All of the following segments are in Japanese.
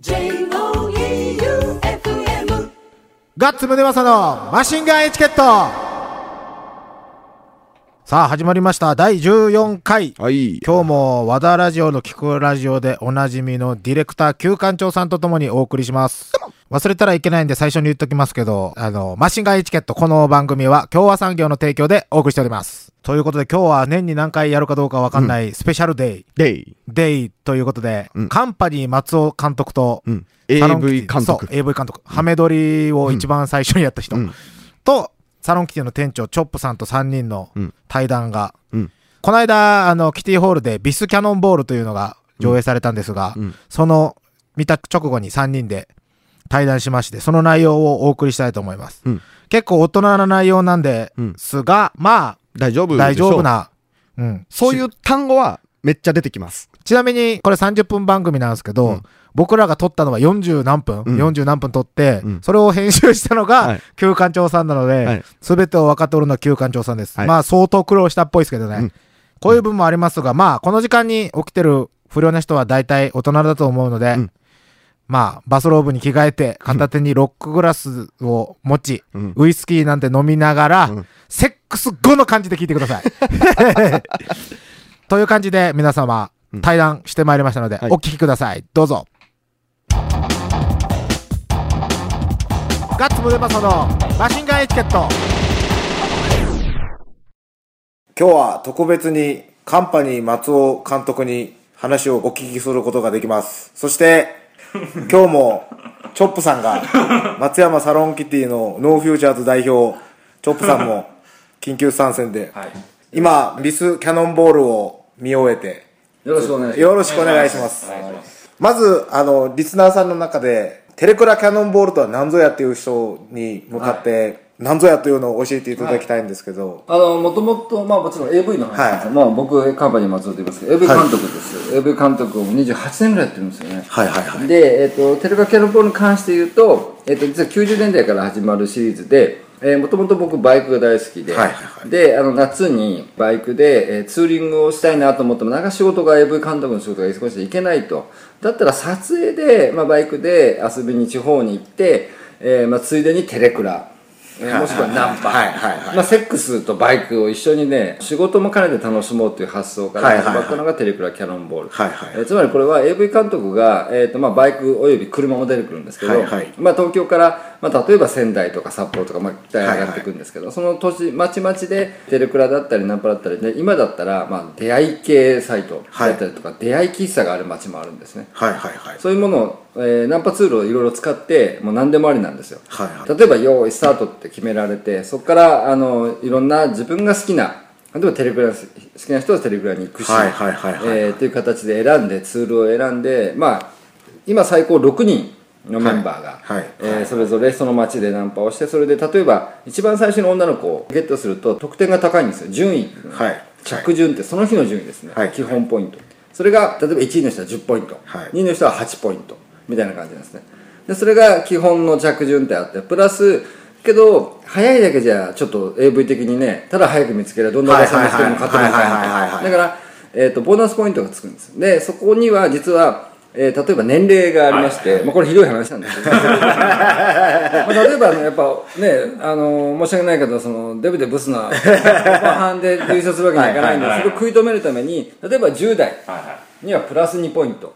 J-O-E-U-F-M ガッツムネマソのマシンガンエチケット。さあ始まりました第14回はい。今日も和田ラジオの聞くラジオでおなじみのディレクター旧館長さんとともにお送りします 忘れたらいけないんで最初に言っときますけどあのマシンガンエチケットこの番組は共和産業の提供でお送りしておりますということで今日は年に何回やるかどうかわかんないスペシャルデイ、デイ。デイということで、うんカンパニー松尾監督と、うん。AV 監督そう、。AV 監督。ハメ撮りを一番最初にやった人。うんと、サロンキティの店長、チョップさんと3人のうん対談が、うんこの間、あの、キティホールでビスキャノンボールというのが上映されたんですが、うんその見た直後に3人で対談しまして、その内容をお送りしたいと思います。うん結構大人な内容なんですが、まあ、大丈夫大丈夫。な。うん。そういう単語はめっちゃ出てきます。ちなみに、これ30分番組なんですけど、うん。僕らが撮ったのは40何分、うん。40何分撮って、うん。それを編集したのはがい、旧館長さんなのはでい、すべ、てを分かっておるのは旧館長さんです。はい。まあ、相当苦労したっぽいですけどね。うん。こういう分もありますが、まあ、この時間に起きてる不良な人は大体大人だと思うので、うん。まあ、バスローブに着替えて、片手にロックグラスを持ち、うん。ウイスキーなんて飲みながら、うん。セックス後の感じで聞いてください。という感じで皆様、うん対談してまいりましたので、はいお聞きください。どうぞ。ガッツムデパソのマシンガンエチケット。今日は特別にカンパニー松尾監督に話をお聞きすることができます。そして、今日もチョップさんが松山サロンキティのノーフューチャーズ代表、チョップさんも 緊急参戦で、今、ビスキャノンボールを見終えて、よろしくお願いします。よろしくお願いします。まず、あの、リスナーさんの中で、テレクラキャノンボールとは何ぞやっていう人に向かって、何ぞやというのを教えていただきたいんですけど、あの、もともと、まあもちろん AV の話ですよまあ僕、カンパニー松尾と言いますけど、AV 監督ですよ。AV 監督を28年ぐらいやってるんですよね。はいはいはい。で、えっ、と、テレカキャノンボールに関して言うと、えっ、と、実は90年代から始まるシリーズで、えー、もともと僕バイクが大好きで、はいはいはいで、あの、夏にバイクで、えーツーリングをしたいなと思っても、なんか仕事が AV 監督の仕事が忙しくて行けないと。だったら撮影で、まあバイクで遊びに地方に行って、えーまあついでにテレクラ、えーもしくはナンパ、はいはいはい。まあ、セックスとバイクを一緒にね仕事も兼ねて楽しもうという発想からはいはいはい。始まったのがテレクラキャノンボール、はいはい。えーつまりこれは AV 監督が、えーとまあ、バイクおよび車も出てくるんですけど、はいはい。まあ、東京から、まあ、例えば仙台とか札幌とか、まあ、北へ上がっていくんですけど、その土地町々でテレクラだったりナンパだったりで今だったら、まあ、出会い系サイトだったりとか、出会い喫茶がある町もあるんですね。はいはいはい。そういうものを、えーナンパツールをいろいろ使ってもう何でもありなんですよ。はいはい。例えば「用意スタート」って決められてそこからあのいろんな自分が好きな例えばテレクラ好きな人はテレクラに行くしはいはいはいはい。えーっていう形で選んでツールを選んでまあ今最高6人のメンバーが、はいはい。えーそれぞれその街でナンパをしてそれで例えば一番最初の女の子をゲットすると得点が高いんですよ。順位。はい。着順ってその日の順位ですね、はい。基本ポイント。それが例えば1位の人は10ポイント、はい。2位の人は8ポイントみたいな感じなんですね。でそれが基本の着順ってあってプラスけど早いだけじゃちょっと AV 的にねただ早く見つければどんなおばさんの人にも勝てないはいはいはいはいはいだから、えー、とボーナスポイントがつくんですでそこには実は、えー例えば年齢がありまして、まあ、これひどい話なんですけどまあ例えば、ね、やっぱねあの申し訳ないけどそのデブでブスなおばはんで優勝するわけにはいかないんでそれを食い止めるために例えば10代にはプラス2ポイント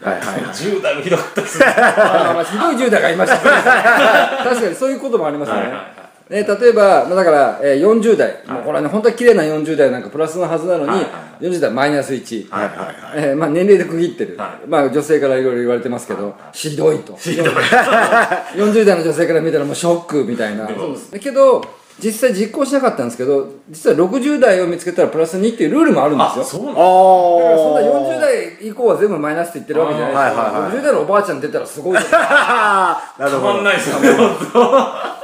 はいはいはい。10代もひどかったですね。まあひどい10代がいましたね。確かにそういうこともありますよね、えー例えば、まあ、だから、えー40代、もうこれはね本当は綺麗な40代なんかプラスのはずなのに、40代マイナス1、はいはいはい。えーまあ、年齢で区切ってる、はまあ、女性からいろいろ言われてますけど、ひどいと。40 代の女性から見たらもうショックみたいな。だけど実際実行しなかったんですけど実は60代を見つけたらプラス2っていうルールもあるんですよ。そうなんだ。からそんなお40代以降は全部マイナスって言ってるわけじゃないですはいはいはい。60代のおばあちゃん出たらすごいなる。たほど。まんないですよね。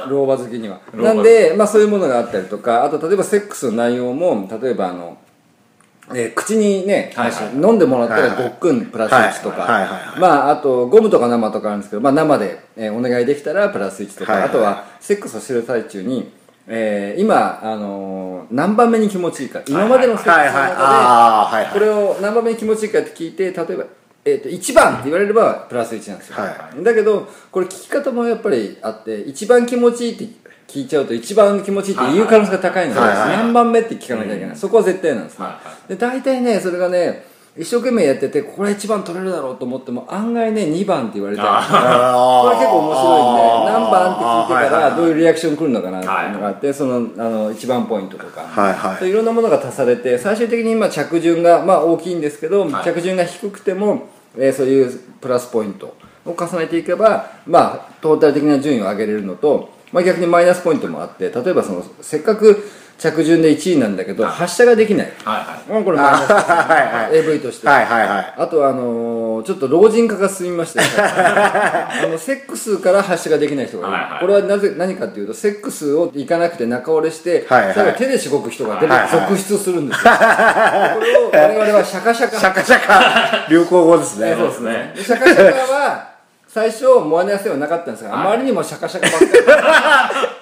老婆好きには。なんで、まあ、そういうものがあったりとかあと例えばセックスの内容も例えばあの、えー口にね、はいはい。飲んでもらったらごっくんプラス1とか、はいはい。はいはいまああとゴムとか生とかあるんですけど、まあ、生で、えーお願いできたらプラス1とか、はいはい。あとはセックスをしてる最中にえー今、あのー何番目に気持ちいいか。今までのセックスの。中で。これを何番目に気持ちいいかって聞いて例えばえー、と1番って言われればプラス1なんですよ、はだけどこれ聞き方もやっぱりあって一番気持ちいいって聞いちゃうと一番気持ちいいって言う可能性が高いので、何番目って聞かなきゃいけない、そこは絶対なんです。ね、で大体ねそれがね一生懸命やっててこれ一番取れるだろうと思っても案外ね2番って言われたりこれ結構面白いんで何番って聞いてからどういうリアクション来るのかなっていうのがあってそのあの1番ポイントとか、はいろんなものが足されて最終的に今着順がまあ大きいんですけど、はい。着順が低くても、えーそういうプラスポイントを重ねていけばまあトータル的な順位を上げれるのと、まあ、逆にマイナスポイントもあって例えばそのせっかく着順で1位なんだけど発射ができない、はいはい。もうこれマイナスポイントはい。はい AV として。はいはいはい。あとはあのーちょっと老人化が進みまして。あのセックスから発射ができない人がいる、はいはい。これはなぜ何かというとセックスをいかなくて中折れして、はいはい。最後手でしごく人が出て、はいはい。続出するんですよ。これを我々はシャカシャカ。シャカシャカ。流行語ですね。そうですね。でシャカシャカは最初モアネアセはなかったんですが、あまりにもシャカシャカばっか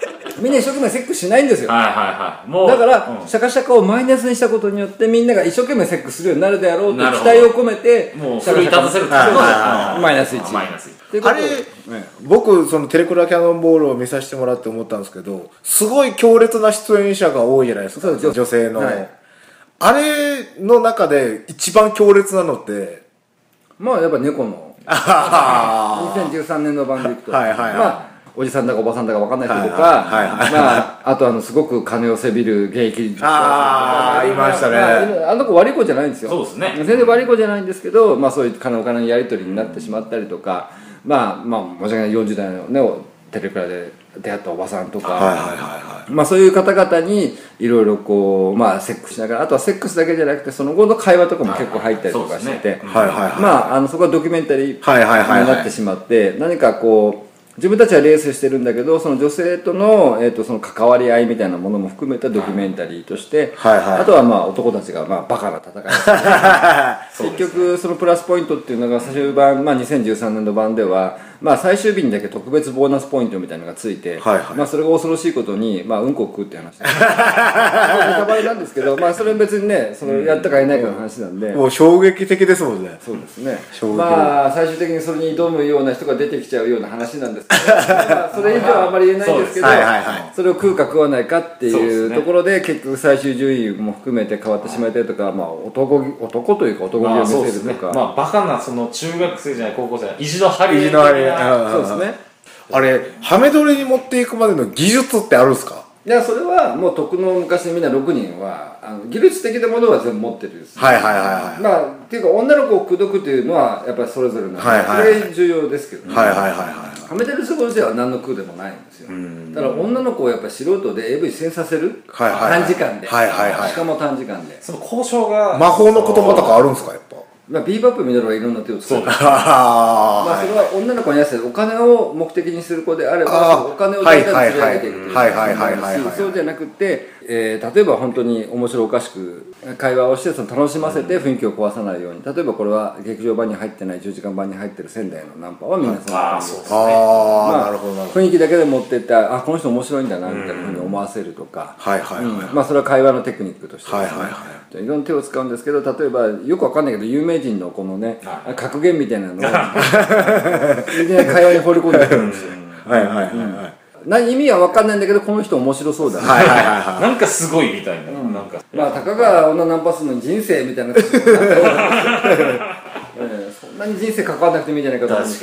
りみんな一生懸命セックスしないんですよ。はいはいはい。もうだから、うん。シャカシャカをマイナスにしたことによってみんなが一生懸命セックスするようになるであろうと期待を込めてもうシャせるマイナス1マイナスっていうこと。であれ僕そのテレクラキャノンボールを見させてもらって思ったんですけどすごい強烈な出演者が多いじゃないですか。そうです女性の、はい。あれの中で一番強烈なのって？まあやっぱ猫の。あ2013年の版でいくと、はいはいはい。まあおじさんだかおばさんだか分かんない人とか、まあ、あとあのすごく金をせびる現役あーいましたね。まああの子悪い子じゃないんですよ。そうですね。全然悪い子じゃないんですけど、まあ、そういう金お金のやり取りになってしまったりとか、まあまあ申し訳ない40代のねテレクラで出会ったおばさんとか、はいはいはいはまあ、そういう方々にいろいろこう、まあ、セックスしながらあとはセックスだけじゃなくてその後の会話とかも結構入ったりとかしてて、そこはドキュメンタリーになってしまって何かこう自分たちはレースしてるんだけどその女性との,、えー、とその関わり合いみたいなものも含めたドキュメンタリーとして、はいはい。あとはまあ男たちがまあバカな戦い。をして結局そのプラスポイントっていうのが最終版、まあ、2013年度版では、まあ、最終日にだけ特別ボーナスポイントみたいなのがついて、はいはい。まあ、それが恐ろしいことに、まあ、うんこを食うって話なんです ネタバレなんですけど、まあ、それは別にねそのやったかやらないかの話なんで、もう衝撃的ですもんね。そうですね。衝撃。まあ最終的にそれに挑むような人が出てきちゃうような話なんですけど、まあ、それ以上はあまり言えないんですけどはいはいはい。それを食うか食わないかっていうところで結局最終順位も含めて変わってしまったりとか、まあ、男気男というか男気をまあ見そうですね。せるとか、まあバカなその中学生じゃない高校生じゃない意地の張り意地の張りなそうですね。あれハメ撮りに持っていくまでの技術ってあるんですか？いやそれはもう徳の昔みんな6人はあの技術的なものは全部持ってるんですよ。はいはいはいはい。まあっていうか女の子を口説くというのはやっぱりそれぞれなんで、はいはい。はいそれ重要ですけどね、はいはいはいはいはめてる人としては何の苦でもないんですよ。だから女の子をやっぱり素人で AV 戦させる、はいはいはい。短時間で、はいはいはいしかも短時間で、その交渉が魔法の言葉とかあるんですかやっぱ？まあ、ビーバップ見ればいろんな手を使う。まああ、それは女の子にやってお金を目的にする子であれあばー。お金を大体連れ上げていくというはいはいはいはい。はいはいはいそうじゃなくて、えー例えば本当に面白おかしく会話をしてその楽しませて雰囲気を壊さないように。例えばこれは劇場版に入ってない10時間版に入ってる仙台のナンパはみんなそんなでそうですね。ああ、ま雰囲気だけで持ってってあこの人面白いんだなみたいなふうに思わせるとか、はいはいはい。うん。まあ、それは会話のテクニックとしてはいはいはい。ろんな手を使うんですけど例えばよくわかんないけど有名人のこのねは格言みたいなのを 会話に放り込んでくるんですよ。はいはいはいはいな意味はわかんないんだけどこの人面白そうだな、はいはいはいはい。なんかすごいみたいな、なんか。まあたかが女ナンパするのに人生みたいな ええそんなに人生関わらなくてもいいんじゃないかと思う。んで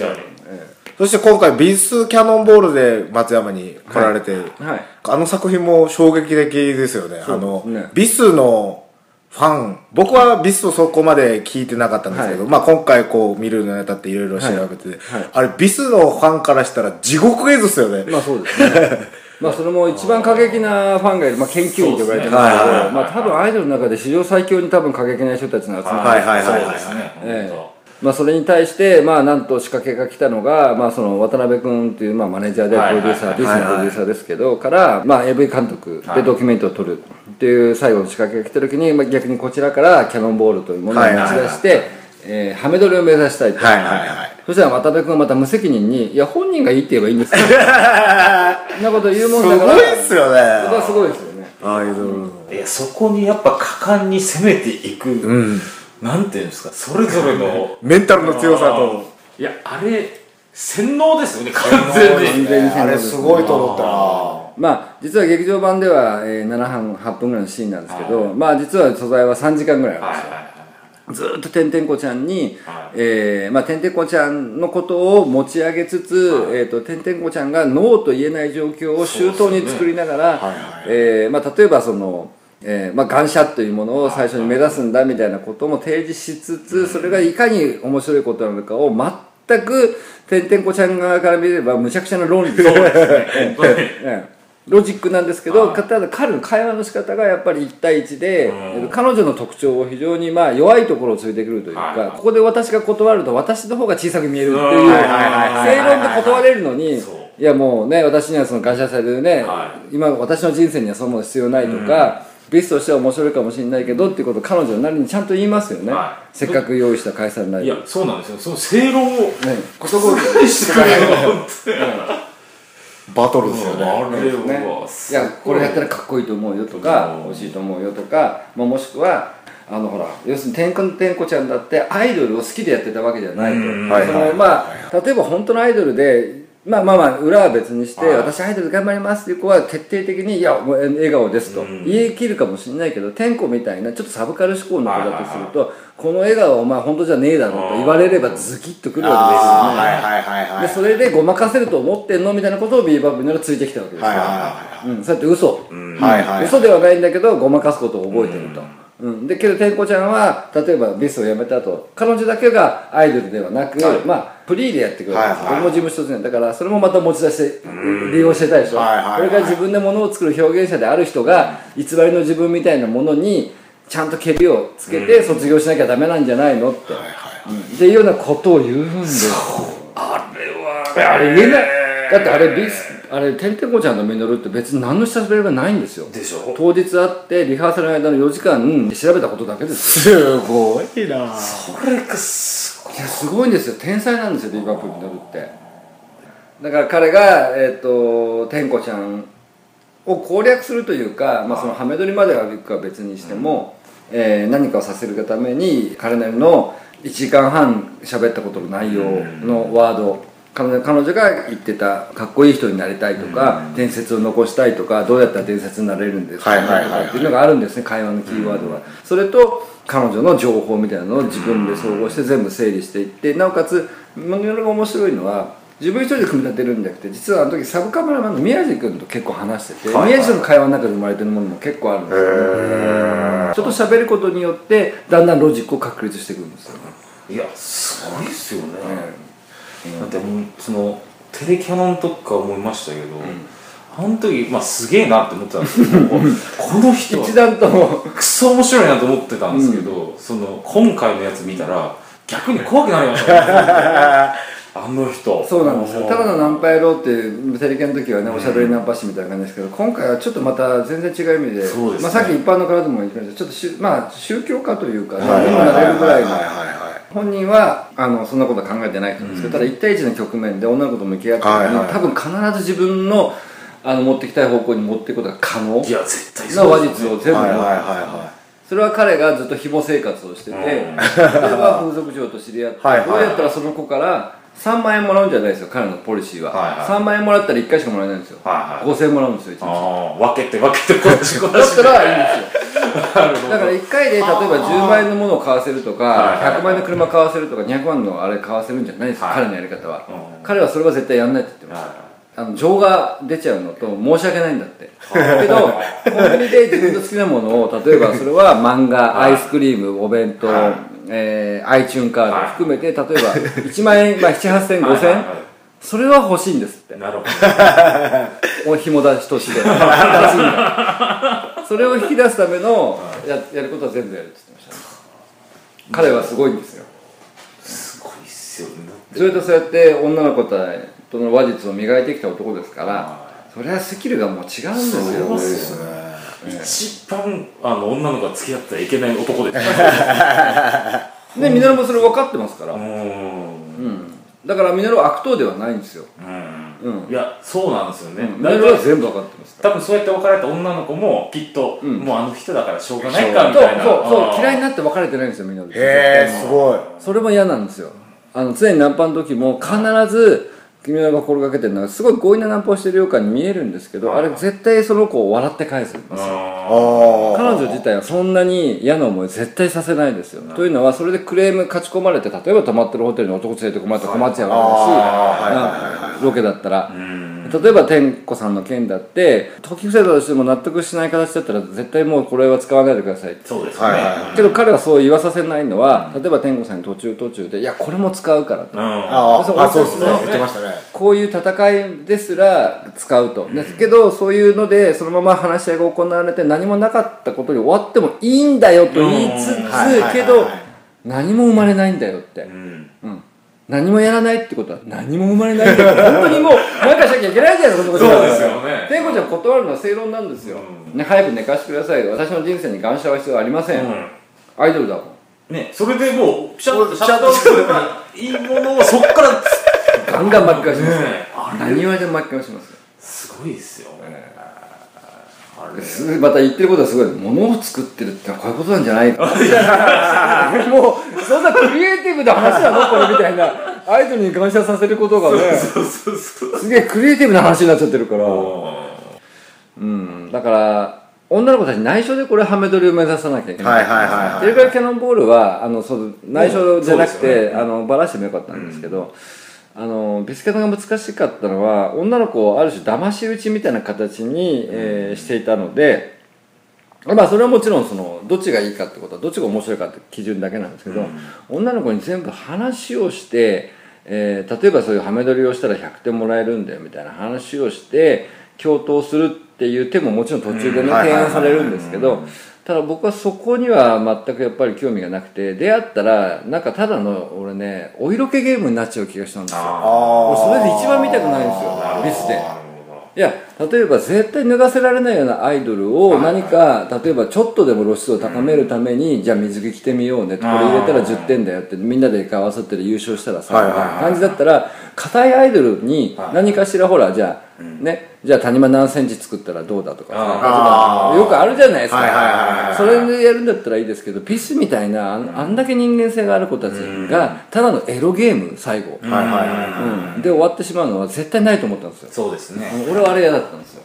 えそして今回ビスキャノンボールで松山に来られて、えはい。あの作品も衝撃的ですよね。あのビスのファン僕はビスをそこまで聞いてなかったんですけど、はまあ、今回こう見るようになったっていろいろ調べて、はい。はい。あれビスのファンからしたら地獄絵図ですよね、まあそうですね。まあそれも一番過激なファンがいる、まあ、研究員と言われてますけど、ねはいはいはい。まあ多分アイドルの中で史上最強に多分過激な人たちの集まりはいはいはいはいそうですね、まあ、それに対して、まあ、なんと仕掛けが来たのが、まあ、その渡辺君という、まあ、マネージャーでプロデューサー、はいビスのプロデューサーですけど、から、まあ、AV 監督でドキュメントを撮るっていう最後の仕掛けが来た時に、まあ、逆にこちらからキャノンボールというものを持ち出して、えーハメ撮りを目指したいと。はいはいはいそしたら渡辺君はまた無責任に、いや、本人がいいって言えばいいんですよ。そ んなこと言うもんだから。すごいっすよね。そこはすごいですよね。アイドルの。当いやそこにやっぱ果敢に攻めていく、うんなんていうんですか？それぞれの メンタルの強さと。いやあれ洗脳ですよね完全に。完全にあれすごいと思ったな。まあ実は劇場版では、えー、7分8分ぐらいのシーンなんですけど、まあ実は素材は3時間ぐらいあるんですよ、ずーっとてんてんこちゃんに、はえーまあ、てんてんこちゃんのことを持ち上げつつ、えー、とてんてんこちゃんがノーと言えない状況を周到に作りながら、はいはい。えーまあ、例えばその、えーまあ、ガンシャというものを最初に目指すんだみたいなことも提示しつつ、それがいかに面白いことなのかを全くてんてんこちゃん側から見ればむちゃくちゃな論理。そうですね ロジックなんですけど、ただ彼の会話の仕方がやっぱり1対1で、うん。彼女の特徴を非常にまあ弱いところをついてくるというか、はい。ここで私が断ると私の方が小さく見えるっていう正論で断れるのにいやもうね私にはその感謝されるね、は今私の人生にはそうもの必要ないとか、ビスとしては面白いかもしれないけどっていうことを彼女なりにちゃんと言いますよね、はせっかく用意した解散ライブいやそうなんですよ。その正論をね、ことごとくしてくれるの バトルですよね。ねは、い。やこれやったらかっこいいと思うよとかうん。美味しいと思うよとか、まあ、もしくはあのほら要するに天下の天子ちゃんだってアイドルを好きでやってたわけじゃないと、うん。はいはい。そのまあ例えば本当のアイドルでまあまあまあ裏は別にして、はい。私アイドル頑張りますっていう子は徹底的にいやもう笑顔ですと、うん。言い切るかもしれないけど天子みたいなちょっとサブカル志向の子だとすると、この笑顔はお前本当じゃねえだろうと言われればズキッとくるわけですよね、ああはいはいはいはい。でそれでごまかせると思ってんのみたいなことをビーバップにはついてきたわけですよ、はいはうん、そうやって嘘、いはいはい。嘘ではないんだけどごまかすことを覚えてると、うん。でけど天子ちゃんは例えばビスを辞めた後彼女だけがアイドルではなく、はい。まあフリーでやってくれる。んですよ、はいはい。僕も事務所一つねだからそれもまた持ち出して利用してたでしょ、はいはいはい。これから自分で物を作る表現者である人が偽りの自分みたいなものにちゃんとケビをつけて卒業しなきゃダメなんじゃないのって、うん。っていうようなことを言うんですよ。あれはあれ言えない。だってあれビスあれてんてこちゃんのミノルって別に何の下調べがないんですよ。でしょ？当日会ってリハーサルの間の4時間調べたことだけです。よすごいな。これがすごい。いやすごいんですよ。天才なんですよビバップミノルって。だから彼がえっ、と天子ちゃんを攻略するというか、まあ、そのハメ撮りまでは行くかは別にしても、えー何かをさせるがために彼なりの1時間半喋ったことの内容のワード彼女彼女が言ってたかっこいい人になりたいとか、伝説を残したいとかどうやったら伝説になれるんですかはいはいはいはい。とかっていうのがあるんですね会話のキーワードが、それと彼女の情報みたいなのを自分で総合して全部整理していってなおかつものが面白いのは自分一人で組み立てるんじゃなくて実はあの時サブカメラマンの宮地君と結構話してて、はいはい。宮地の会話の中で生まれてるものも結構あるんですよ、ね、ちょっと喋ることによってだんだんロジックを確立していくんですよね、いやすごいっすよね、だってもうそのテレキャノンとか思いましたけど、あの時、まあ、すげえなって思ってたんですけど この人一段と。クソ面白いなと思ってたんですけど、その今回のやつ見たら逆に怖くなりました。ね あの人。そうなんですよ。もただのナンパ野郎っていうテレキャンの時はねおしゃべりナンパ師みたいな感じですけど今回はちょっとまた全然違う意味でね。まあ、さっき一般の方でも言ってました。ちょっとしゅ、まあ、宗教家というか、はいはいにもなれるぐらいのはいはいはい本人はあのそんなことは考えてない人なんです。けど、ただ1対1の局面で女の子と向き合ってはいはい。多分必ず自分のあの持ってきたい方向に持っていくことが可能いや絶対なそう話ですよね。術を全部持ってはいはいはそれは彼がずっと紐生活をしてて、うん。例えば風俗嬢と知り合って、はいはい。どうやったらその子から3万円もらうんじゃないですよ彼のポリシーは、はいはい。3万円もらったら1回しかもらえないんですよ、はいはい5000円もらうんですよ1日。分けて分けてこっちこっちだったらいいんですよだから1回で例えば10万円のものを買わせるとかはいはいはい。100万円の車買わせるとか200万のあれ買わせるんじゃないですよ、はい。彼のやり方は、うん。彼はそれは絶対やんないって言ってました、はあの情が出ちゃうのと申し訳ないんだって。けどコンビニで自分の好きなものを例えばそれは漫画はい。アイスクリームお弁当、はい。えー、iTune カードはい含めて例えば1万円、まあ、7 8千5千はいはいはいそれは欲しいんですって。なるほお紐出しとして。それを引き出すためのややることは全部やるって言ってました。ね彼はすごいんですよ。どすごいっすよね。それとそうやって女の子との話術を磨いてきた男ですからそれはスキルがもう違うんですよ。そうですね。一番あの女の子が付き合ってはいけない男です。でミノルもそれ分かってますから、うん、だからミノルは悪党ではないんですよ、うん。うん。いやそうなんですよね、うん。だメールは全部分かってます。多分そうやって別れた女の子もきっと、ん。もうあの人だからしょうがないかみたいな。そう。そう。嫌いにななって別れてないんですよみんなでへえすごい。それも嫌なんですよ。あの常にナンパの時も必ず君らが心がけてるのはすごい強引なナンパをしてるように見えるんですけどあれ絶対その子を笑って返すんですよ。あ彼女自体はそんなに嫌な思い絶対させないですよ。というのはそれでクレーム勝ち込まれて例えば泊まってるホテルに男連れてこまれたら困っちゃうわけだしうんロケだったら。例えば天子さんの件だって時伏せたとしても納得しない形だったら絶対もうこれは使わないでくださいそうですね、はいはいけど彼はそう言わさせないのは例えば天子さんに途中途中で「いやこれも使うから」と。うん。あそうあそうですね言ってましたねこういう戦いですら使うと。ですけどそういうのでそのまま話し合いが行われて何もなかったことに終わってもいいんだよと言いつつけど何も生まれないんだよって、うん。うん、何もやらないってことは何も生まれないんだよ 本当にもう何かしなきゃいけないじゃないですかそうですよね。天子ちゃん断るのは正論なんですよ、ね、早く寝かしてください私の人生に感謝は必要ありません、うん。アイドルだもん。ねそれでもうピシャッとシャットアウト。すればいいものをそっからガンガン巻き返します、ね。何言われ。ても巻き返します？よすごいですよ、あれ。すまた言ってることはすごい。物を作ってるってのはこういうことなんじゃないか もうそんなクリエイティブな話なの？これみたいな。アイドルに感謝させることがね。そうそうそうすげえクリエイティブな話になっちゃってるから。うん。だから女の子たち内緒でこれハメ撮りを目指さなきゃいけない。はいはいはいはいテレビキャノンボールはあのそう内緒じゃなくて、ですよあのバラしてもよかったんですけど、あのビスケットが難しかったのは女の子をある種騙し討ちみたいな形に、えーしていたのでまあそれはもちろんそのどっちがいいかってことはどっちが面白いかって基準だけなんですけど、女の子に全部話をして、えー例えばそういうハメ撮りをしたら100点もらえるんだよみたいな話をして共闘するっていう手ももちろん途中でね、はい提案されるんですけど、ただ僕はそこには全くやっぱり興味がなくて出会ったらなんかただの俺ねお色気ゲームになっちゃう気がしたんですよ。俺それで一番見たくないんですよビスで。いや例えば絶対脱がせられないようなアイドルを何か例えばちょっとでも露出を高めるために、じゃあ水着着てみようねこれ入れたら10点だよってみんなで合わさってる優勝したらさ、はいはいはい。感じだったら硬いアイドルに何かしらほらじゃあ、ねじゃあ谷間何センチ作ったらどうだとかよくあるじゃないですか、それでやるんだったらいいですけどピスみたいなあんだけ人間性がある子たちがただのエロゲーム最後、で終わってしまうのは絶対ないと思ったんですよ。どそうですね。俺はあれ嫌だったんですよ。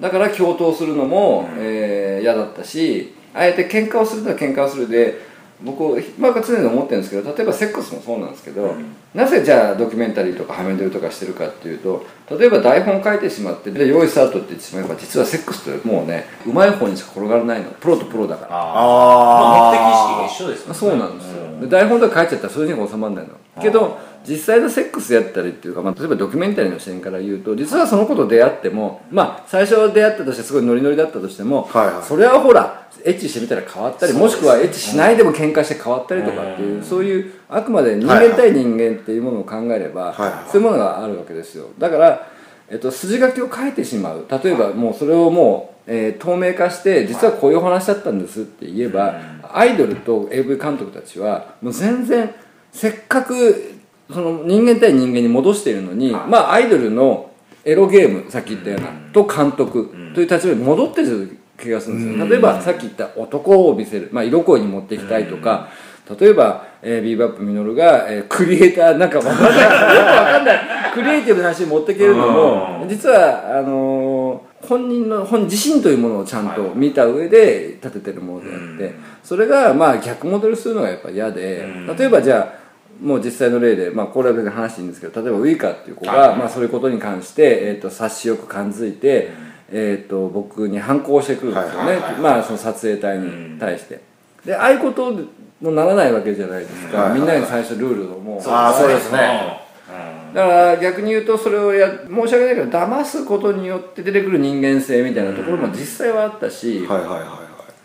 だから共闘するのも、えー嫌だったしあえて喧嘩をするなら喧嘩をするで僕まあ常に思ってるんですけど例えばセックスもそうなんですけど、なぜじゃあドキュメンタリーとかハメ撮りとかしてるかっていうと例えば台本書いてしまってで用意スタートって言ってしまえば実はセックスってもうねうまい方にしか転がらないの。プロとプロだから。あ目的意識が一緒ですね。そうなんですよ、で台本とか書いちゃったらそれには収まらないの。けど実際のセックスやったりっていうか、まあ、例えばドキュメンタリーの視点から言うと実はその子と出会ってもまあ最初は出会ったとしてすごいノリノリだったとしても、はいはい。それはほらエッチしてみたら変わったり、もしくはエッチしないでも喧嘩して変わったりとかっていう、そういうあくまで人間対人間っていうものを考えれば、はいはい。そういうものがあるわけですよ。だから、えっと、筋書きを書いてしまう。例えばもうそれをもう、えー透明化して実はこういうお話だったんですって言えば、アイドルと AV 監督たちはもう全然せっかくその人間対人間に戻しているのに、まあアイドルのエロゲームさっき言ったような、と監督という立場に戻ってる気がするんですよ、例えばさっき言った男を見せる、まあ、色恋に持っていきたいとか、例えば、えービーバップミノルが、えークリエイターなんかわかんないよくわかんない。クリエイティブな話に持っていけるのも実はあのー本人の本自身というものをちゃんと見た上で立ててるものであって、それがまあ逆戻りするのがやっぱ嫌で、例えばじゃあもう実際の例で、まあ、これは別に話していいんですけど例えばウイカっていう子が、まあ、そういうことに関して、えー、と察しよく感づいて、えー、と僕に反抗してくるんですよね、まあ、その撮影隊に対して。でああいうこともならないわけじゃないですか、みんなに最初ルールをもうあーそうですね。だから逆に言うとそれをや申し訳ないけど騙すことによって出てくる人間性みたいなところも実際はあったし、はいはいはいはい。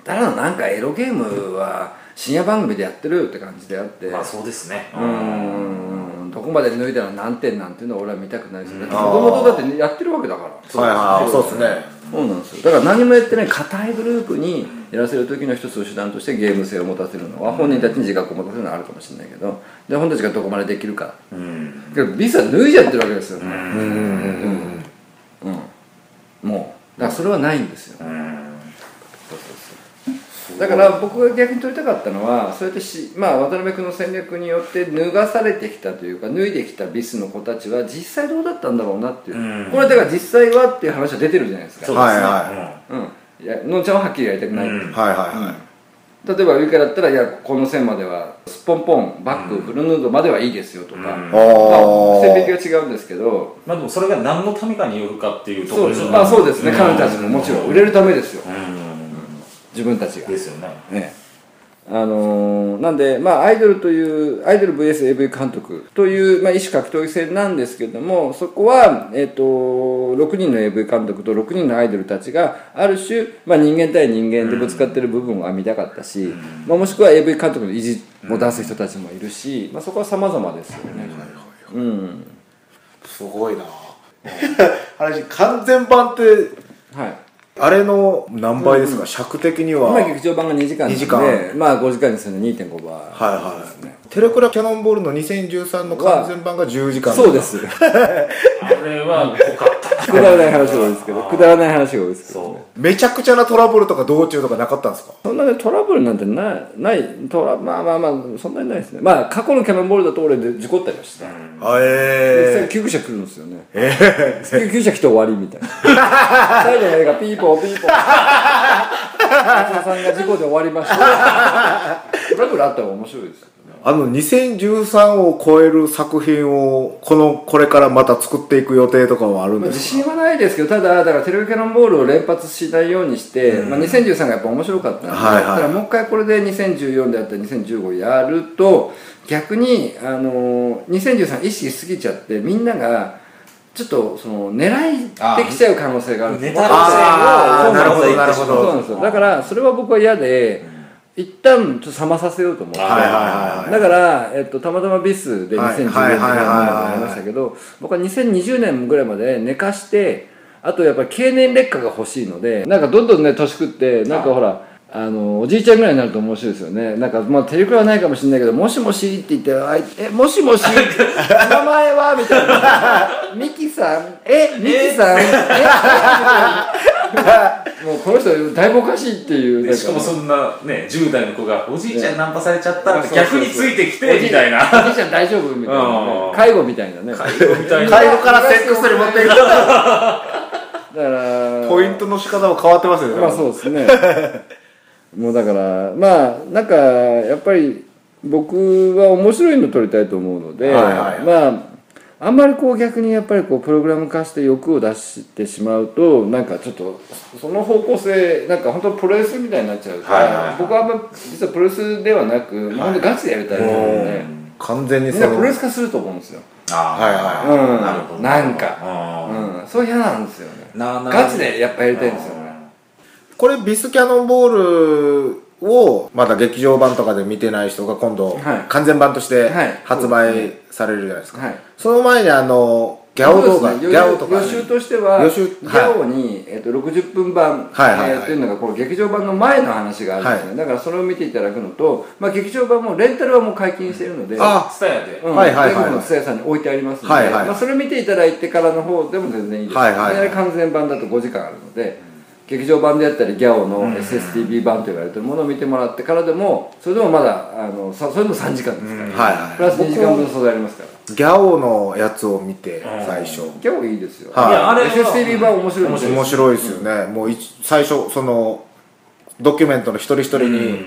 ただのなんかエロゲームは深夜番組でやってるって感じであって、まあそうですね。うーん。どこまで脱いだら何点なんていうのは俺は見たくないですよね。子供とだってやってるわけだから。はいはいそうですね。そうなんですよ。だから何もやってない硬いグループにやらせる時の一つの手段としてゲーム性を持たせるのは本人たちに自覚を持たせるのはあるかもしれないけどで本人たちがどこまでできるか。うん。けどビスは脱いじゃってるわけですよね。うんうん。うん。うん。もう。だからそれはないんですよ。うんだから僕が逆に取りたかったのはそうやってし、まあ、渡辺君の戦略によって脱がされてきたというか脱いできたビスの子たちは実際どうだったんだろうなっていう、うん。これだから実際はっていう話は出てるじゃないですか。そうですねはい。はうん。いやのんちゃんははっきりやりたくない、うん。はいはいはい。例えばウイカだったらいやこの線まではスポンポンバック、フルヌードまではいいですよとか、うん。まあ、線引きが違うんですけどまあでもそれが何のためかによるかっていうとこそうですろでしょまあそうですね、ん彼女たちももちろん売れるためですよ、うん自分たちが。ですよね。ねあのーなんで、まあ、アイドルというアイドル VSAV 監督という、まあ、一種格闘技戦なんですけどもそこは、えっと6人の AV 監督と6人のアイドルたちがある種、まあ、人間対人間でぶつかってる部分を見たかったし、まあ、もしくは AV 監督の意地も出す人たちもいるし、まあ、そこは様々ですよね、うん。すごいな。話完全版ってはいあれの何倍ですか、尺的には。今劇場版が2時間なんで2時間。まあ5時間にするの2.5倍。はいはい、テレクラキャノンボールの2013の完全版が10時間。そうです。あれは濃かったくだらない話が多いですけどくだらない話が多いですけど、ね、そめちゃくちゃなトラブルとか道中とかなかったんですか？そんなねトラブルなんてないないトラまあまあまあそんなにないですね。まあ過去のキャノンボールだと俺で事故ったりはした、あえで救急車来るんですよね、救急車来て終わりみたいな。最後の映画ピーポーピーポー。松田さんが事故で終わりました。トラブルあった方が面白いですよあの2013を超える作品をこのこれからまた作っていく予定とかはあるんまあですか？自信はないですけどただだからテレビキャノンボールを連発しないようにして、まあ、2013がやっぱ面白かったんで、はいはい。だからもう一回これで2014であったり2015やると逆にあの2013意識しすぎちゃってみんながちょっとその狙いできちゃう可能性がある。んですネタあーなるほどなるほど。そうなんですよ。だからそれは僕は嫌で一旦ちょっと冷まさせようと思って、だから、えっと、たまたまビスで2014はい。年にはいはいはいはい。なりましたけど僕は2020年ぐらいまで寝かしてあとやっぱり経年劣化が欲しいのでなんかどんどんね年食ってなんかほらあのおじいちゃんぐらいになると面白いですよね。なんかまあテレクラはないかもしれないけど「もしもし」って言ってあい「えもしもし名前は?」みたいな「ミキさん？えミキさん？え？みたいなもうこの人だいぶおかしいっていうなんか。しかもそんなね10代の子がおじいちゃんにナンパされちゃったってそうそうそう。逆についてきてみたいな。おじいちゃん大丈夫？みたいなね。うん介護みたいなね。介護みたいな。介護からセックスに持っていく。だから。ポイントの仕方も変わってますよね。まあそうですねもうだからまあなんかやっぱり僕は面白いの撮りたいと思うので、はいはいはい。まああんまりこう逆にやっぱりこうプログラム化して欲を出してしまうとなんかちょっとその方向性なんか本当プロレスみたいになっちゃうから、はいはいはい。僕はあんま実はプロレスではなく、まあ、本当ガチでやりたいと思うので、完全にみんなプロレス化すると思うんですよ、あはいはいうん、なるほど。なんか、あうん、そう嫌なんですよね。ガチでやっぱやりたいんですよ。ねこれビスキャノンボールをまだ劇場版とかで見てない人が今度、はい。完全版としてはい発売されるじゃないですか、はい。その前にあのギャオ動画、そうですね。ギャオとか、予習としては予習ギャオに、えっと60分版、はいはいはい。えーっていうのがこの劇場版の前の話があるんですね、だからそれを見ていただくのと、まあ、劇場版もレンタルはもう解禁しているのであスタヤで。うん、はいはいはい。はい全国の蔦屋さんに置いてありますので、はいはいはい。まあ、それ見ていただいてからの方でも全然いいです、はいはいはい。きなり完全版だと5時間あるので、劇場版であったりギャオの SSTV 版と言われてるものを見てもらってからでもそれでもまだあのさそれでも3時間ですから、はいはいプラス2時間分の素材ありますから。ギャオのやつを見て最初、ギャオいいですよ、はい。いやあれは SSTV 版面白いんですよ。面白いですよね、もうい最初そのドキュメントの一人一人に、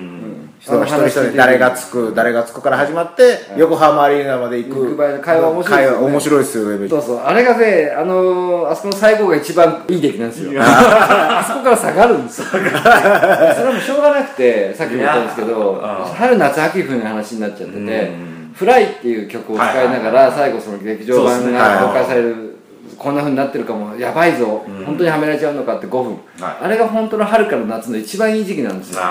人が一人一人誰がつく誰がつくから始まって、横浜アリーナまで行行く会話面白いです面白いですよねそうそう。あれがねあのー、あそこの最後が一番いい出来なんですよ。あそこから下がるんですよ。それはもうしょうがなくてさっきも言ったんですけど春夏秋冬の話になっちゃっててうん「フライっていう曲を使いながら最後その劇場版が公開されるこんな風になってるかもやばいぞ。本当にはめられちゃうのかって5分。はい。あれが本当の春から夏の一番いい時期なんですよ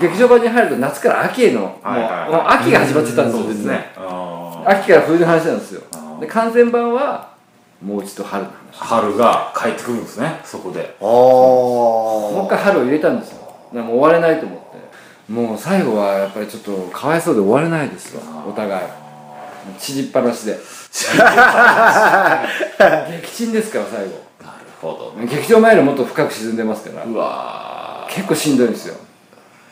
劇場版に入ると夏から秋へのもうはいはいもう秋が始まってたんですよそうですね。あ秋から冬の話なんですよ。で完全版はもう一度春の話。春が帰ってくるんですねそこで。おもう一回春を入れたんですよ。でも終われないと思って。もう最後はやっぱりちょっとかわいそうで終われないですよお互い。縮っぱなしで。激沈ですから最後。なるほど。劇場前よりもっと深く沈んでますから。うわ結構しんどいんですよ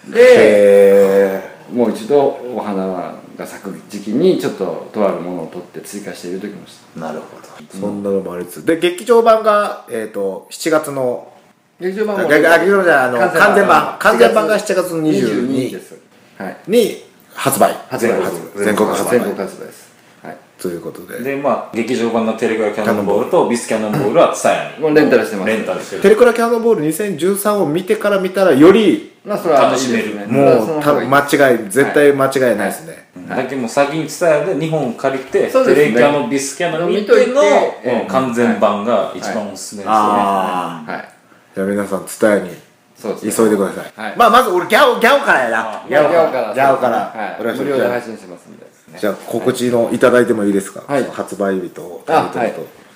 でへもう一度お花が咲く時期にちょっととあるものを取って追加して入れときましたーなるほど。ーそんなのもありつつ。で劇場版が、えー、と7月の劇場版あ劇場じゃあの完全版。完全版。が7月22 22です。はい。に発売。発売。全国発売。全国発売です。はい。ということで。でまあ劇場版のテレグラキャノンボールとビスキャノンボールはツタヤに。もうレンタルしてます。レンタルしてる。テレクラキャノンボール2013を見てから見たらよりまあそれは楽しめるもう多分間い違い絶対間違いないですね、だけどもう先にツタヤで2本借りてテレキャノビスキャノ見てての完全版が一番おすすめですよね。はい。じゃあ皆さん伝えにそうですね。急いでください、はい。まあまず俺ギャオギャオからやな。ギャオから。ギャオから。は無料で配信してますんでじゃあ告知のいただいてもいいですか、はい。発売日とあタイトルと。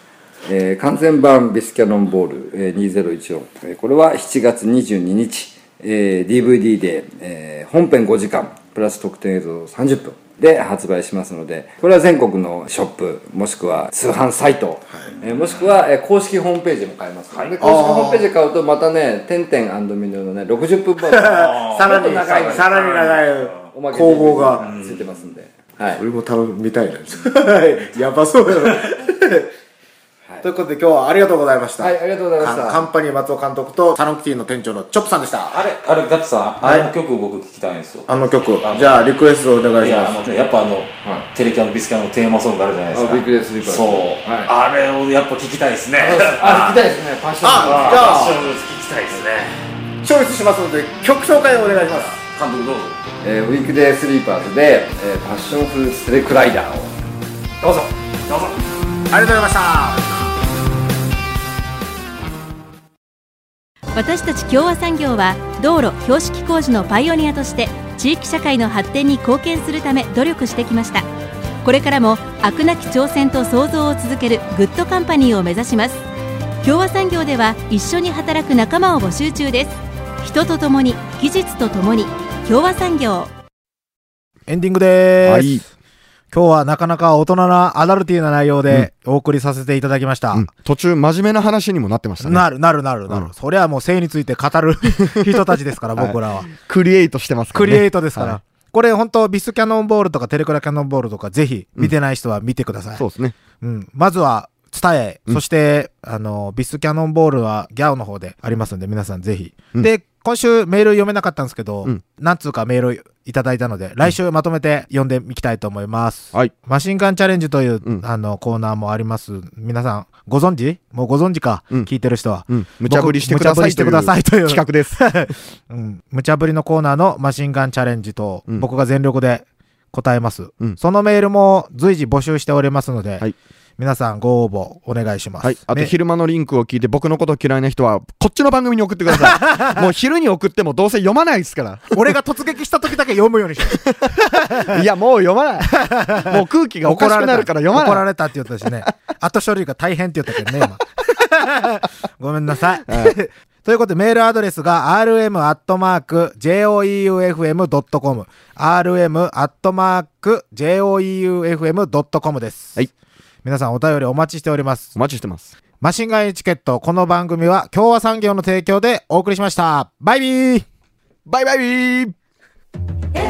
えー完全版ビスキャノンボール、えー2014、えーこれは7月22日、えー DVD で、えー本編5時間プラス特典映像30分で発売しますのでこれは全国のショップもしくは通販サイト、えーもしくは、えー公式ホームページも買えます、で公式ホームページで買うとまたね「てんてんミノのね60分バージョンさらに長い。のさらに長いおまけ工房が。ついてますんで、はい。俺も頼みたいな。やばそうだよ、ということで今日はありがとうございました。はいありがとうございました。カンパニー松尾監督とサロンキティの店長のチョップさんでした。あれあれガッツさんあの曲僕聞きたいんですよ。あの曲。じゃあリクエストお願いします。やっぱあの、テレキャノビスキャノのテーマソングあるじゃないですか。あビッグデースリーパーズそう、はい。あれをやっぱ聞きたいですね。あ聞きたいですね。パッションあじゃあ聞きたいですね。チョイスしますので曲紹介をお願いします。監督どうぞ。えーウィークデースリーパーズで、えーパッションフルーツテレクライダーを。どうぞ。どうぞ。ありがとうございました私たち共和産業は道路標識工事のパイオニアとして地域社会の発展に貢献するため努力してきました。これからも飽くなき挑戦と創造を続ける good company を目指します。共和産業では一緒に働く仲間を募集中です。人とともに技術とともに共和産業。エンディングでーす、はい今日はなかなか大人なアダルティーな内容でお送りさせていただきました、うん。途中真面目な話にもなってましたね。なるなるなるなる、うんそりゃもう性について語る人たちですから 僕らは、クリエイトしてますからね。クリエイトですから、はこれ本当ビスキャノンボールとかテレクラキャノンボールとかぜひ見てない人は見てください、そうですね。うん、まずは伝え、うん。そしてあのビスキャノンボールはギャオの方でありますんで皆さんぜひ、うん。で今週メール読めなかったんですけど、うん。何通かメールいただいたので来週まとめて読んでいきたいと思います、はい。マシンガンチャレンジという、うん。あのコーナーもあります。皆さんご存知？もうご存知か、うん。聞いてる人は、うん。無茶ぶりしてください僕無茶ぶりしてくださいという。企画です。うん、無茶ぶりのコーナーのマシンガンチャレンジと、うん。僕が全力で答えます、うん。そのメールも随時募集しておりますので、はい皆さんご応募お願いします。はい。あとね昼間のリンクを聞いて僕のこと嫌いな人は、こっちの番組に送ってください。もう昼に送ってもどうせ読まないですから。俺が突撃した時だけ読むようにして。いや、もう読まない。もう空気がおかしくなるから読まない。怒られたって言ったしね。後処理が大変って言ったけどね、今。ごめんなさい。ということで、メールアドレスが rm.joeufm.com。rm.joeufm.com です。はい。皆さんお便りお待ちしております。お待ちしてます。マシンガンエチケット、この番組は共和産業の提供でお送りしました。バイビーバイバイビー